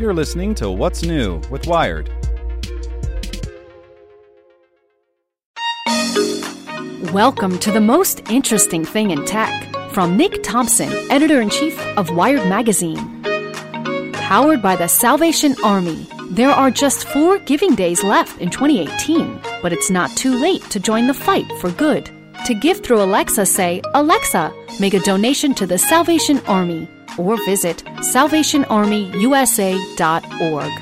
You're listening to What's New with Wired. Welcome to the most interesting thing in tech from Nick Thompson, editor in chief of Wired Magazine. Powered by the Salvation Army, there are just four giving days left in 2018, but it's not too late to join the fight for good. To give through Alexa, say, Alexa, make a donation to the Salvation Army, or visit salvationarmyusa.org.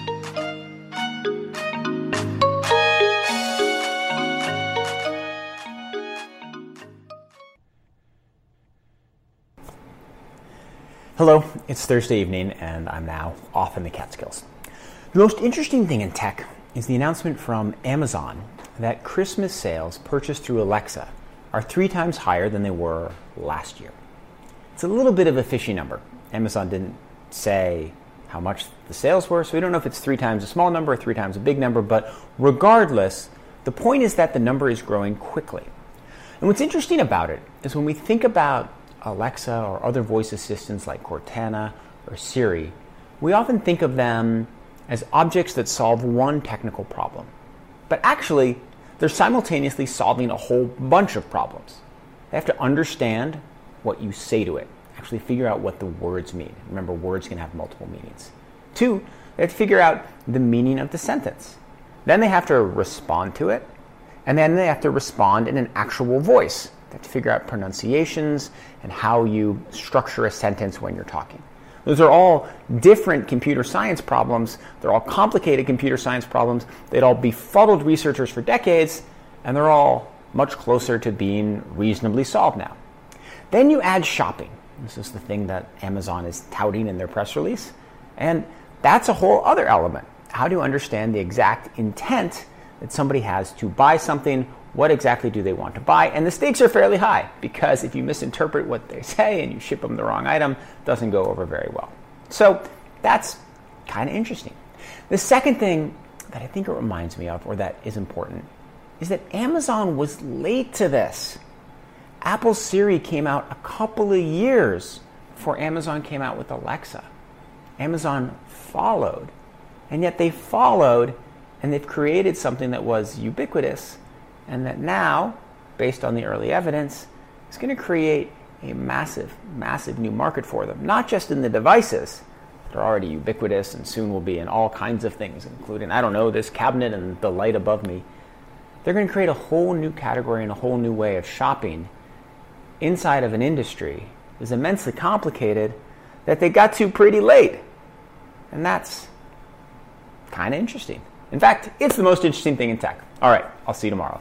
Hello, it's Thursday evening, and I'm now off in the Catskills. The most interesting thing in tech is the announcement from Amazon that Christmas sales purchased through Alexa are three times higher than they were last year. It's a little bit of a fishy number. Amazon didn't say how much the sales were, so we don't know if it's three times a small number or three times a big number, but regardless, the point is that the number is growing quickly. And what's interesting about it is when we think about Alexa or other voice assistants like Cortana or Siri, we often think of them as objects that solve one technical problem. But actually, they're simultaneously solving a whole bunch of problems. They have to understand what you say to it, actually figure out what the words mean. Remember, words can have multiple meanings. Two, they have to figure out the meaning of the sentence. Then they have to respond to it, and then they have to respond in an actual voice. They have to figure out pronunciations and how you structure a sentence when you're talking. Those are all different computer science problems. They're all complicated computer science problems. They'd all befuddled researchers for decades, and they're all much closer to being reasonably solved now. Then you add shopping. This is the thing that Amazon is touting in their press release. And that's a whole other element. How do you understand the exact intent that somebody has to buy something what exactly do they want to buy? And the stakes are fairly high because if you misinterpret what they say and you ship them the wrong item, doesn't go over very well. So that's kind of interesting. The second thing that I think it reminds me of, or that is important, is that Amazon was late to this. Apple Siri came out a couple of years before Amazon came out with Alexa. Amazon followed, and yet they followed and they've created something that was ubiquitous and that now, based on the early evidence, is going to create a massive, massive new market for them, not just in the devices that are already ubiquitous and soon will be in all kinds of things, including, I don't know, this cabinet and the light above me. They're going to create a whole new category and a whole new way of shopping inside of an industry is immensely complicated that they got to pretty late. And that's kind of interesting. In fact, it's the most interesting thing in tech. All right, I'll see you tomorrow.